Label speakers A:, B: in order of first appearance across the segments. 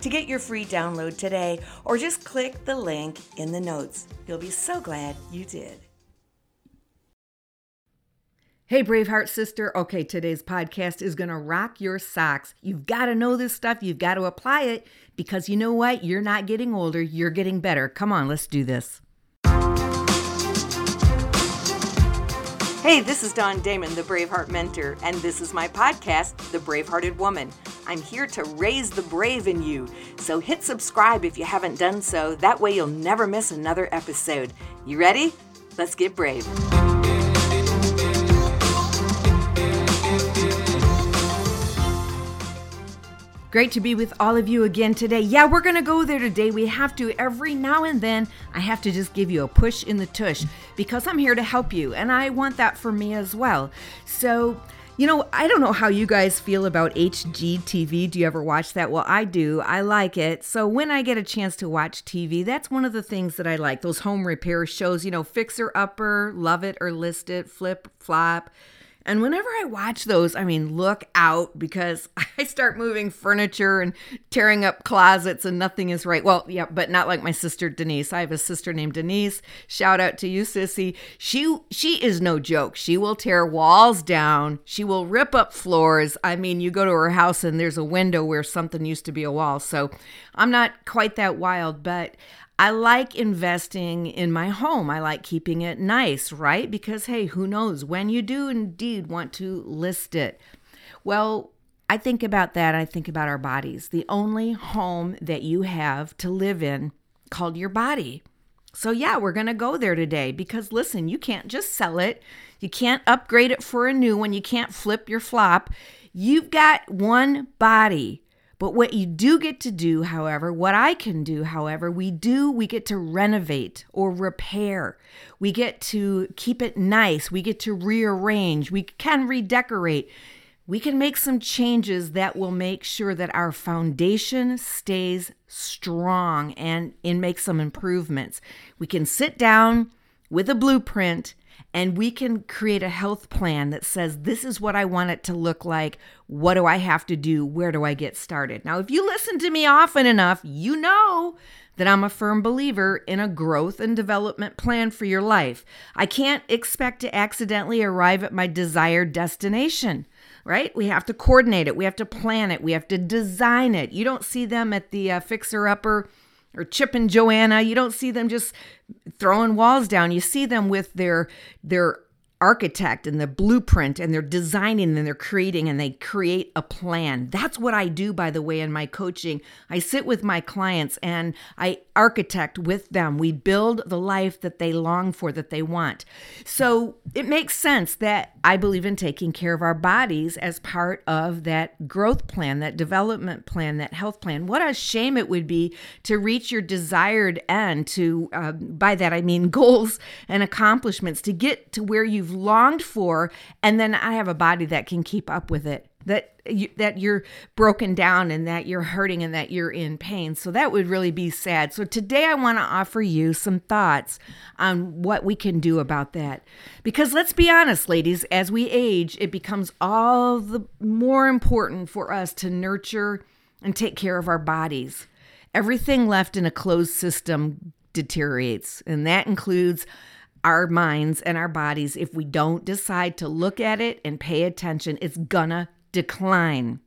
A: to get your free download today, or just click the link in the notes. You'll be so glad you did.
B: Hey, Braveheart sister. Okay, today's podcast is going to rock your socks. You've got to know this stuff. You've got to apply it because you know what? You're not getting older, you're getting better. Come on, let's do this.
A: Hey, this is Dawn Damon, the Braveheart Mentor, and this is my podcast, The Bravehearted Woman. I'm here to raise the brave in you. So hit subscribe if you haven't done so. That way you'll never miss another episode. You ready? Let's get brave.
B: Great to be with all of you again today. Yeah, we're going to go there today. We have to every now and then. I have to just give you a push in the tush because I'm here to help you and I want that for me as well. So, you know, I don't know how you guys feel about HGTV. Do you ever watch that? Well, I do. I like it. So when I get a chance to watch TV, that's one of the things that I like. Those home repair shows, you know, Fixer Upper, Love It or List It, Flip Flop. And whenever I watch those, I mean, look out because I start moving furniture and tearing up closets and nothing is right. Well, yeah, but not like my sister Denise. I have a sister named Denise. Shout out to you, sissy. She she is no joke. She will tear walls down. She will rip up floors. I mean, you go to her house and there's a window where something used to be a wall. So I'm not quite that wild, but I like investing in my home. I like keeping it nice, right? Because, hey, who knows when you do indeed want to list it. Well, I think about that. I think about our bodies, the only home that you have to live in called your body. So, yeah, we're going to go there today because listen, you can't just sell it. You can't upgrade it for a new one. You can't flip your flop. You've got one body. But what you do get to do, however, what I can do, however, we do, we get to renovate or repair. We get to keep it nice. We get to rearrange. We can redecorate. We can make some changes that will make sure that our foundation stays strong and, and make some improvements. We can sit down with a blueprint and we can create a health plan that says, This is what I want it to look like. What do I have to do? Where do I get started? Now, if you listen to me often enough, you know that I'm a firm believer in a growth and development plan for your life. I can't expect to accidentally arrive at my desired destination, right? We have to coordinate it, we have to plan it, we have to design it. You don't see them at the uh, fixer upper or Chip and Joanna. You don't see them just throwing walls down. You see them with their their architect and the blueprint and they're designing and they're creating and they create a plan. That's what I do by the way in my coaching. I sit with my clients and I architect with them. We build the life that they long for that they want. So, it makes sense that I believe in taking care of our bodies as part of that growth plan, that development plan, that health plan. What a shame it would be to reach your desired end to uh, by that I mean goals and accomplishments to get to where you've you've longed for and then I have a body that can keep up with it that you, that you're broken down and that you're hurting and that you're in pain. So that would really be sad. So today I want to offer you some thoughts on what we can do about that. Because let's be honest, ladies, as we age, it becomes all the more important for us to nurture and take care of our bodies. Everything left in a closed system deteriorates, and that includes our minds and our bodies, if we don't decide to look at it and pay attention, it's gonna decline.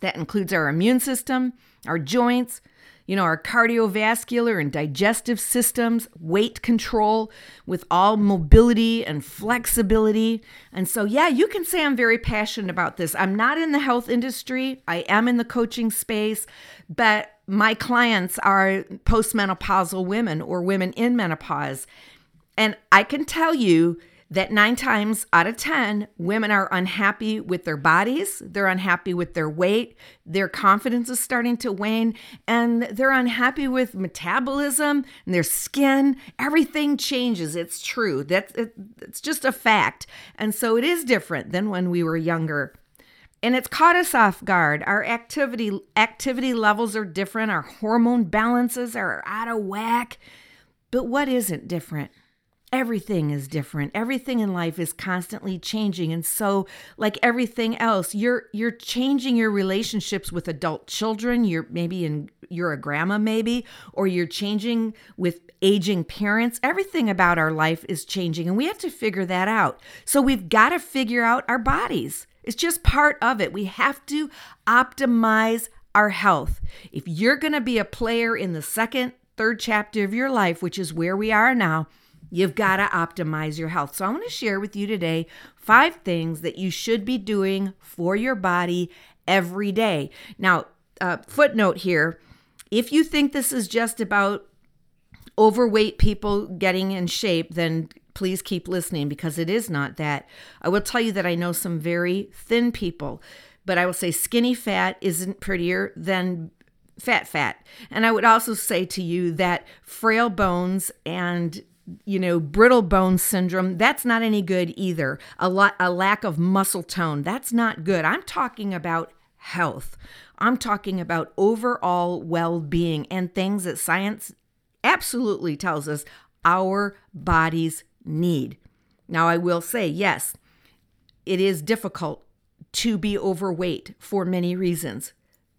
B: That includes our immune system, our joints, you know, our cardiovascular and digestive systems, weight control with all mobility and flexibility. And so, yeah, you can say I'm very passionate about this. I'm not in the health industry, I am in the coaching space, but my clients are postmenopausal women or women in menopause. And I can tell you, that nine times out of 10, women are unhappy with their bodies, they're unhappy with their weight, their confidence is starting to wane, and they're unhappy with metabolism and their skin. Everything changes. It's true. That's it, it's just a fact. And so it is different than when we were younger. And it's caught us off guard. Our activity activity levels are different, our hormone balances are out of whack. But what isn't different? Everything is different. Everything in life is constantly changing. And so like everything else you're you're changing your relationships with adult children. You're maybe in you're a grandma maybe or you're changing with aging parents. Everything about our life is changing and we have to figure that out. So we've got to figure out our bodies. It's just part of it. We have to optimize our health. If you're going to be a player in the second third chapter of your life which is where we are now You've got to optimize your health. So, I want to share with you today five things that you should be doing for your body every day. Now, uh, footnote here if you think this is just about overweight people getting in shape, then please keep listening because it is not that. I will tell you that I know some very thin people, but I will say skinny fat isn't prettier than fat fat. And I would also say to you that frail bones and you know, brittle bone syndrome, that's not any good either. A lot a lack of muscle tone, that's not good. I'm talking about health. I'm talking about overall well-being and things that science absolutely tells us our bodies need. Now I will say, yes, it is difficult to be overweight for many reasons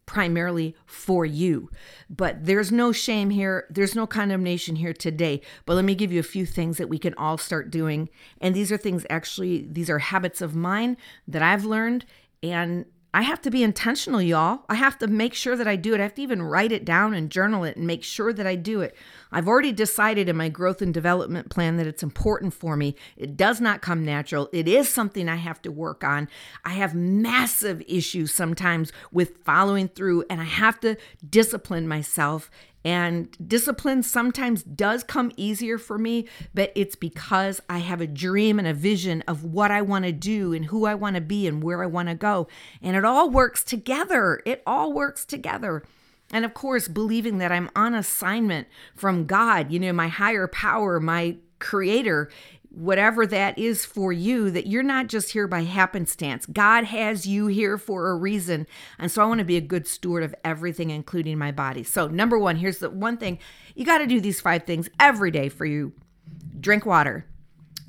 B: primarily for you. But there's no shame here. There's no condemnation here today. But let me give you a few things that we can all start doing. And these are things actually, these are habits of mine that I've learned. And I have to be intentional, y'all. I have to make sure that I do it. I have to even write it down and journal it and make sure that I do it. I've already decided in my growth and development plan that it's important for me. It does not come natural. It is something I have to work on. I have massive issues sometimes with following through, and I have to discipline myself and discipline sometimes does come easier for me, but it's because I have a dream and a vision of what I want to do and who I want to be and where I want to go. And it all works together. It all works together. And of course, believing that I'm on assignment from God, you know, my higher power, my creator, whatever that is for you, that you're not just here by happenstance. God has you here for a reason. And so I want to be a good steward of everything, including my body. So, number one, here's the one thing you got to do these five things every day for you drink water.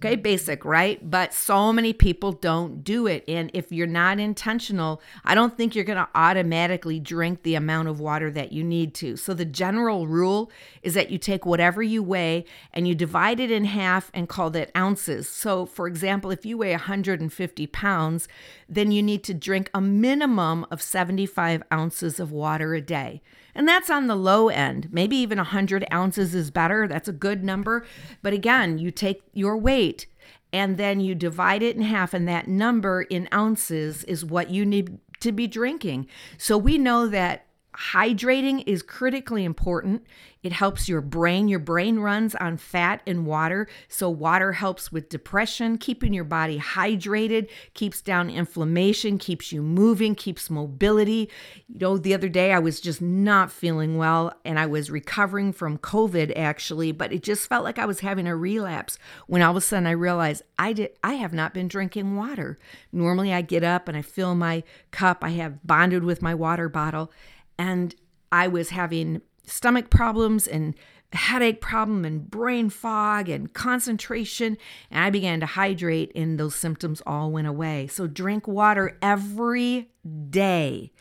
B: Okay, basic, right? But so many people don't do it. And if you're not intentional, I don't think you're going to automatically drink the amount of water that you need to. So, the general rule is that you take whatever you weigh and you divide it in half and call that ounces. So, for example, if you weigh 150 pounds, then you need to drink a minimum of 75 ounces of water a day. And that's on the low end. Maybe even 100 ounces is better. That's a good number. But again, you take your weight and then you divide it in half, and that number in ounces is what you need to be drinking. So we know that hydrating is critically important. It helps your brain. Your brain runs on fat and water. So, water helps with depression, keeping your body hydrated, keeps down inflammation, keeps you moving, keeps mobility. You know, the other day I was just not feeling well and I was recovering from COVID actually, but it just felt like I was having a relapse when all of a sudden I realized I did I have not been drinking water. Normally I get up and I fill my cup. I have bonded with my water bottle and I was having stomach problems and headache problem and brain fog and concentration and I began to hydrate and those symptoms all went away. So drink water every day.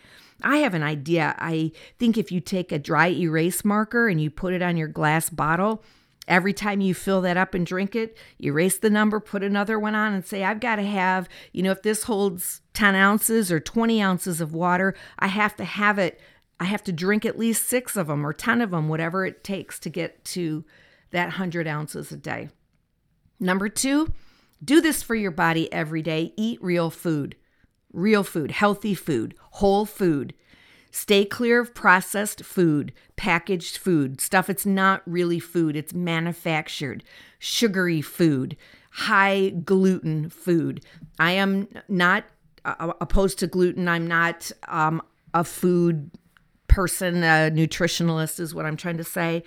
B: I have an idea. I think if you take a dry erase marker and you put it on your glass bottle, every time you fill that up and drink it, erase the number, put another one on, and say, I've got to have, you know, if this holds 10 ounces or 20 ounces of water, I have to have it I have to drink at least six of them or 10 of them, whatever it takes to get to that 100 ounces a day. Number two, do this for your body every day. Eat real food, real food, healthy food, whole food. Stay clear of processed food, packaged food, stuff it's not really food, it's manufactured, sugary food, high gluten food. I am not uh, opposed to gluten. I'm not um, a food person, a nutritionalist, is what I'm trying to say.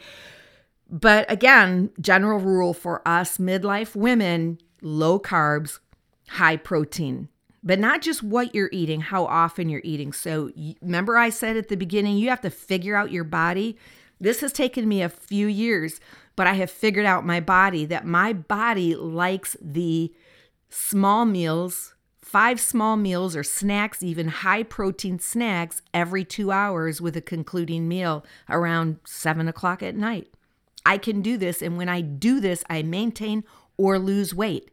B: But again, general rule for us midlife women low carbs, high protein. But not just what you're eating, how often you're eating. So, remember, I said at the beginning, you have to figure out your body. This has taken me a few years, but I have figured out my body that my body likes the small meals five small meals or snacks, even high protein snacks, every two hours with a concluding meal around seven o'clock at night. I can do this. And when I do this, I maintain or lose weight.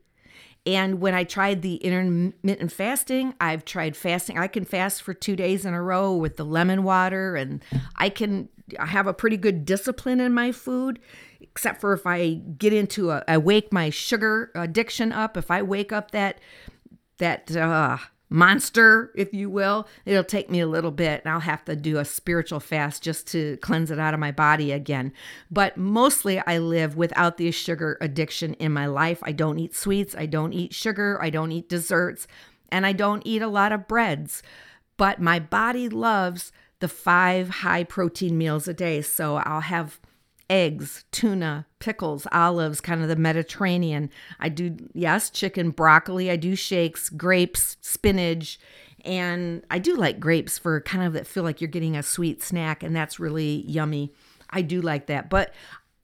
B: And when I tried the intermittent fasting, I've tried fasting. I can fast for two days in a row with the lemon water, and I can have a pretty good discipline in my food, except for if I get into a, I wake my sugar addiction up. If I wake up that that uh, monster, if you will, it'll take me a little bit and I'll have to do a spiritual fast just to cleanse it out of my body again. But mostly I live without the sugar addiction in my life. I don't eat sweets, I don't eat sugar, I don't eat desserts, and I don't eat a lot of breads. But my body loves the five high protein meals a day. So I'll have eggs, tuna, pickles, olives, kind of the Mediterranean. I do, yes, chicken, broccoli. I do shakes, grapes, spinach. And I do like grapes for kind of that feel like you're getting a sweet snack, and that's really yummy. I do like that. But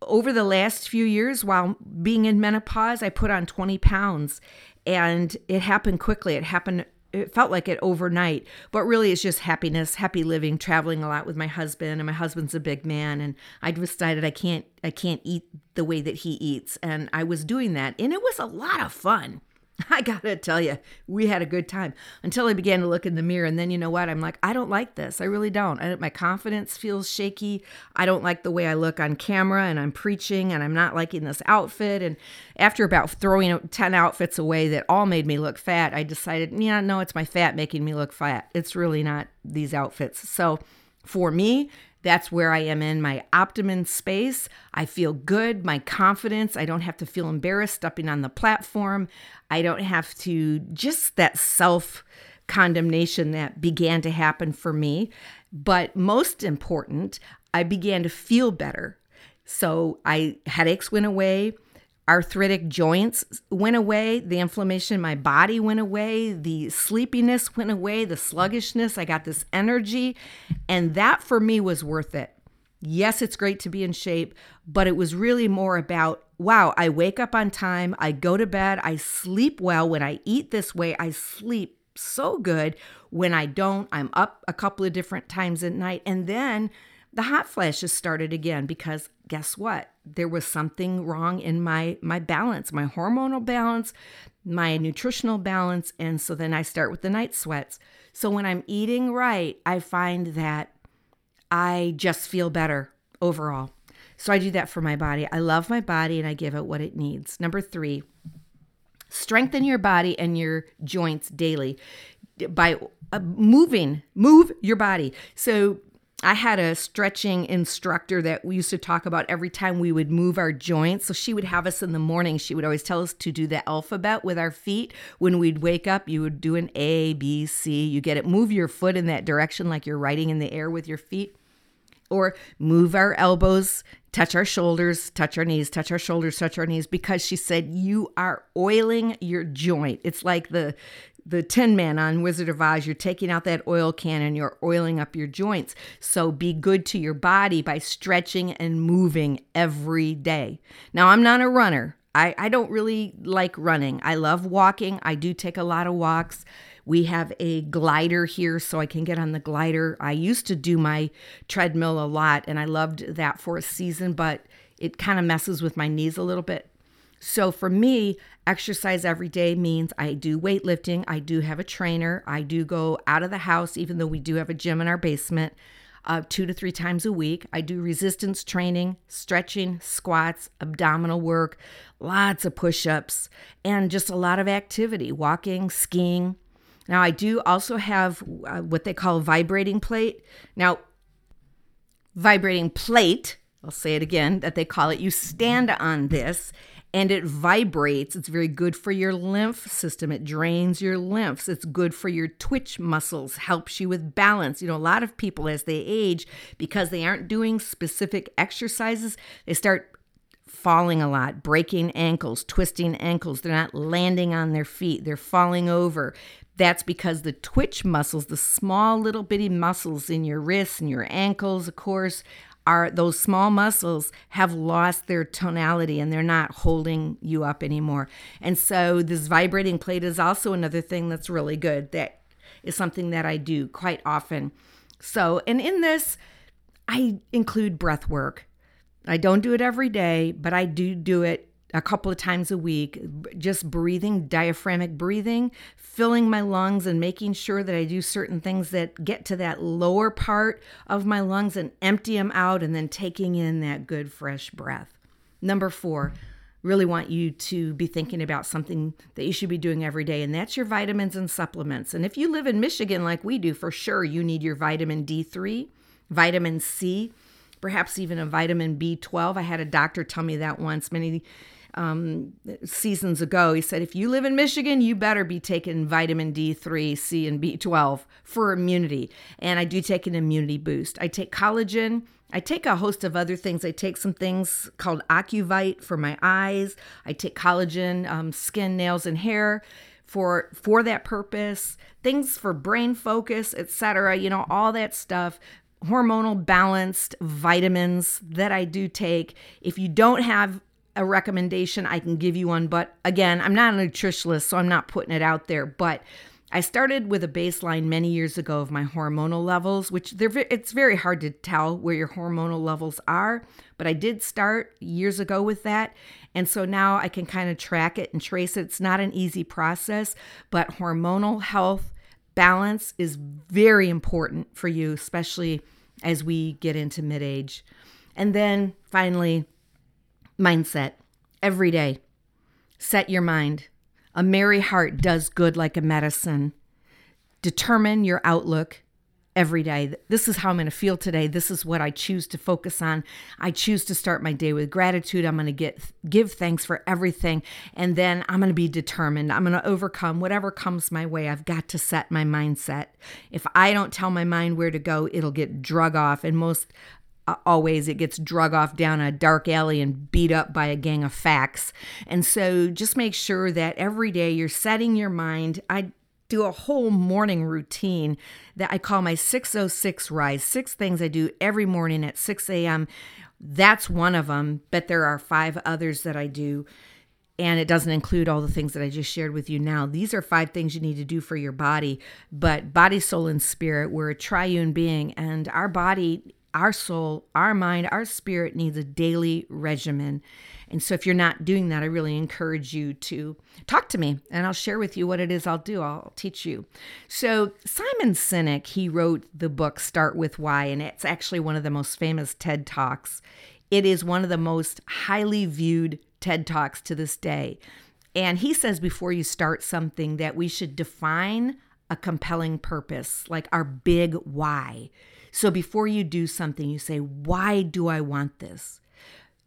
B: over the last few years, while being in menopause, I put on 20 pounds and it happened quickly. It happened it felt like it overnight, but really it's just happiness, happy living, traveling a lot with my husband, and my husband's a big man, and I decided I can't I can't eat the way that he eats, and I was doing that, and it was a lot of fun. I gotta tell you, we had a good time until I began to look in the mirror. And then you know what? I'm like, I don't like this. I really don't. I, my confidence feels shaky. I don't like the way I look on camera and I'm preaching and I'm not liking this outfit. And after about throwing 10 outfits away that all made me look fat, I decided, yeah, no, it's my fat making me look fat. It's really not these outfits. So for me, that's where I am in my optimum space. I feel good, my confidence. I don't have to feel embarrassed stepping on the platform. I don't have to just that self condemnation that began to happen for me. But most important, I began to feel better. So I headaches went away arthritic joints went away, the inflammation in my body went away, the sleepiness went away, the sluggishness. I got this energy, and that for me was worth it. Yes, it's great to be in shape, but it was really more about wow, I wake up on time, I go to bed, I sleep well. When I eat this way, I sleep so good. When I don't, I'm up a couple of different times at night. And then the hot flashes started again because guess what there was something wrong in my my balance my hormonal balance my nutritional balance and so then i start with the night sweats. So when i'm eating right i find that i just feel better overall. So i do that for my body. I love my body and i give it what it needs. Number 3 strengthen your body and your joints daily by uh, moving move your body. So I had a stretching instructor that we used to talk about every time we would move our joints. So she would have us in the morning. She would always tell us to do the alphabet with our feet. When we'd wake up, you would do an A, B, C. You get it. Move your foot in that direction like you're writing in the air with your feet. Or move our elbows, touch our shoulders, touch our knees, touch our shoulders, touch our knees, because she said you are oiling your joint. It's like the the Tin Man on Wizard of Oz, you're taking out that oil can and you're oiling up your joints. So be good to your body by stretching and moving every day. Now, I'm not a runner. I, I don't really like running. I love walking. I do take a lot of walks. We have a glider here, so I can get on the glider. I used to do my treadmill a lot, and I loved that for a season, but it kind of messes with my knees a little bit. So for me, exercise every day means I do weightlifting, I do have a trainer, I do go out of the house, even though we do have a gym in our basement. uh, two to three times a week. I do resistance training, stretching, squats, abdominal work, lots of push ups, and just a lot of activity walking, skiing. Now, I do also have uh, what they call a vibrating plate. Now, vibrating plate, I'll say it again, that they call it, you stand on this and it vibrates. It's very good for your lymph system. It drains your lymphs. It's good for your twitch muscles, helps you with balance. You know, a lot of people as they age, because they aren't doing specific exercises, they start falling a lot, breaking ankles, twisting ankles. They're not landing on their feet, they're falling over. That's because the twitch muscles, the small little bitty muscles in your wrists and your ankles, of course, are those small muscles have lost their tonality and they're not holding you up anymore. And so this vibrating plate is also another thing that's really good. That is something that I do quite often. So, and in this, I include breath work. I don't do it every day, but I do do it a couple of times a week, just breathing, diaphragmatic breathing, filling my lungs and making sure that I do certain things that get to that lower part of my lungs and empty them out, and then taking in that good, fresh breath. Number four, really want you to be thinking about something that you should be doing every day, and that's your vitamins and supplements. And if you live in Michigan like we do, for sure you need your vitamin D3, vitamin C, perhaps even a vitamin B12. I had a doctor tell me that once many um, seasons ago. He said, if you live in Michigan, you better be taking vitamin D3, C, and B12 for immunity. And I do take an immunity boost. I take collagen. I take a host of other things. I take some things called Ocuvite for my eyes. I take collagen, um, skin, nails, and hair for for that purpose. Things for brain focus, etc. You know, all that stuff hormonal balanced vitamins that I do take. If you don't have a recommendation, I can give you one. But again, I'm not a nutritionist, so I'm not putting it out there. But I started with a baseline many years ago of my hormonal levels, which they're it's very hard to tell where your hormonal levels are, but I did start years ago with that. And so now I can kind of track it and trace it. It's not an easy process, but hormonal health balance is very important for you, especially as we get into mid age. And then finally, Mindset. Every day. Set your mind. A merry heart does good like a medicine. Determine your outlook every day. This is how I'm going to feel today. This is what I choose to focus on. I choose to start my day with gratitude. I'm going to get give thanks for everything and then I'm going to be determined. I'm going to overcome whatever comes my way. I've got to set my mindset. If I don't tell my mind where to go, it'll get drug off and most always it gets drug off down a dark alley and beat up by a gang of facts. And so just make sure that every day you're setting your mind. I do a whole morning routine that I call my 606 rise. Six things I do every morning at 6 a.m. That's one of them, but there are five others that I do. And it doesn't include all the things that I just shared with you now. These are five things you need to do for your body. But body, soul, and spirit, we're a triune being, and our body our soul, our mind, our spirit needs a daily regimen. And so, if you're not doing that, I really encourage you to talk to me and I'll share with you what it is I'll do. I'll teach you. So, Simon Sinek, he wrote the book Start with Why, and it's actually one of the most famous TED Talks. It is one of the most highly viewed TED Talks to this day. And he says before you start something that we should define a compelling purpose, like our big why. So before you do something, you say, Why do I want this?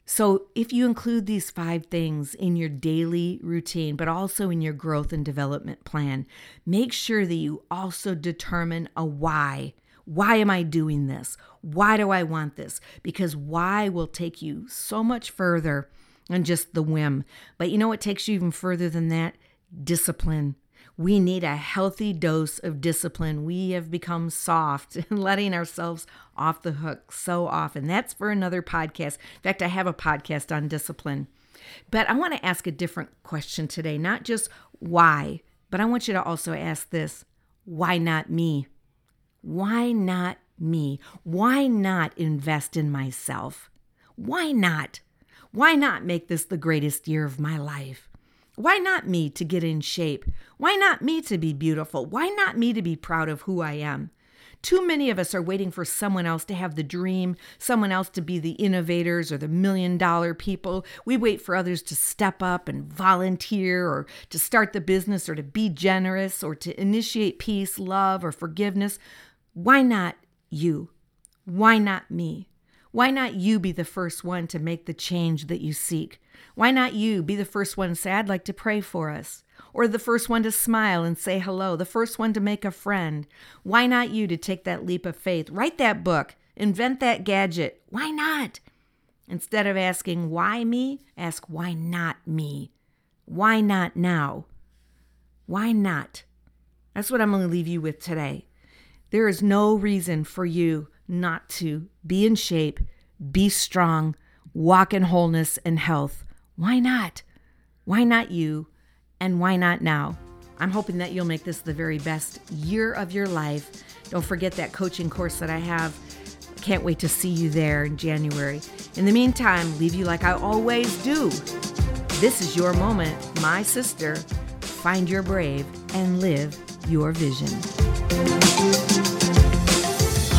B: So, if you include these five things in your daily routine, but also in your growth and development plan, make sure that you also determine a why. Why am I doing this? Why do I want this? Because why will take you so much further than just the whim. But you know what takes you even further than that? Discipline. We need a healthy dose of discipline. We have become soft and letting ourselves off the hook so often. That's for another podcast. In fact, I have a podcast on discipline. But I want to ask a different question today, not just why, but I want you to also ask this why not me? Why not me? Why not invest in myself? Why not? Why not make this the greatest year of my life? Why not me to get in shape? Why not me to be beautiful? Why not me to be proud of who I am? Too many of us are waiting for someone else to have the dream, someone else to be the innovators or the million dollar people. We wait for others to step up and volunteer or to start the business or to be generous or to initiate peace, love, or forgiveness. Why not you? Why not me? Why not you be the first one to make the change that you seek? Why not you be the first one I'd like to pray for us? Or the first one to smile and say hello, the first one to make a friend? Why not you to take that leap of faith? Write that book, invent that gadget. Why not? Instead of asking, why me, ask, why not me? Why not now? Why not? That's what I'm going to leave you with today. There is no reason for you not to be in shape, be strong, walk in wholeness and health. Why not? Why not you? And why not now? I'm hoping that you'll make this the very best year of your life. Don't forget that coaching course that I have. Can't wait to see you there in January. In the meantime, leave you like I always do. This is your moment, my sister. Find your brave and live your vision.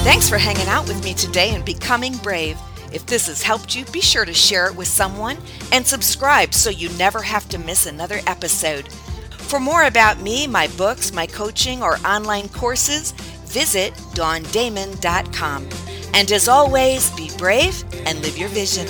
A: Thanks for hanging out with me today and becoming brave. If this has helped you, be sure to share it with someone and subscribe so you never have to miss another episode. For more about me, my books, my coaching, or online courses, visit dawndamon.com. And as always, be brave and live your vision.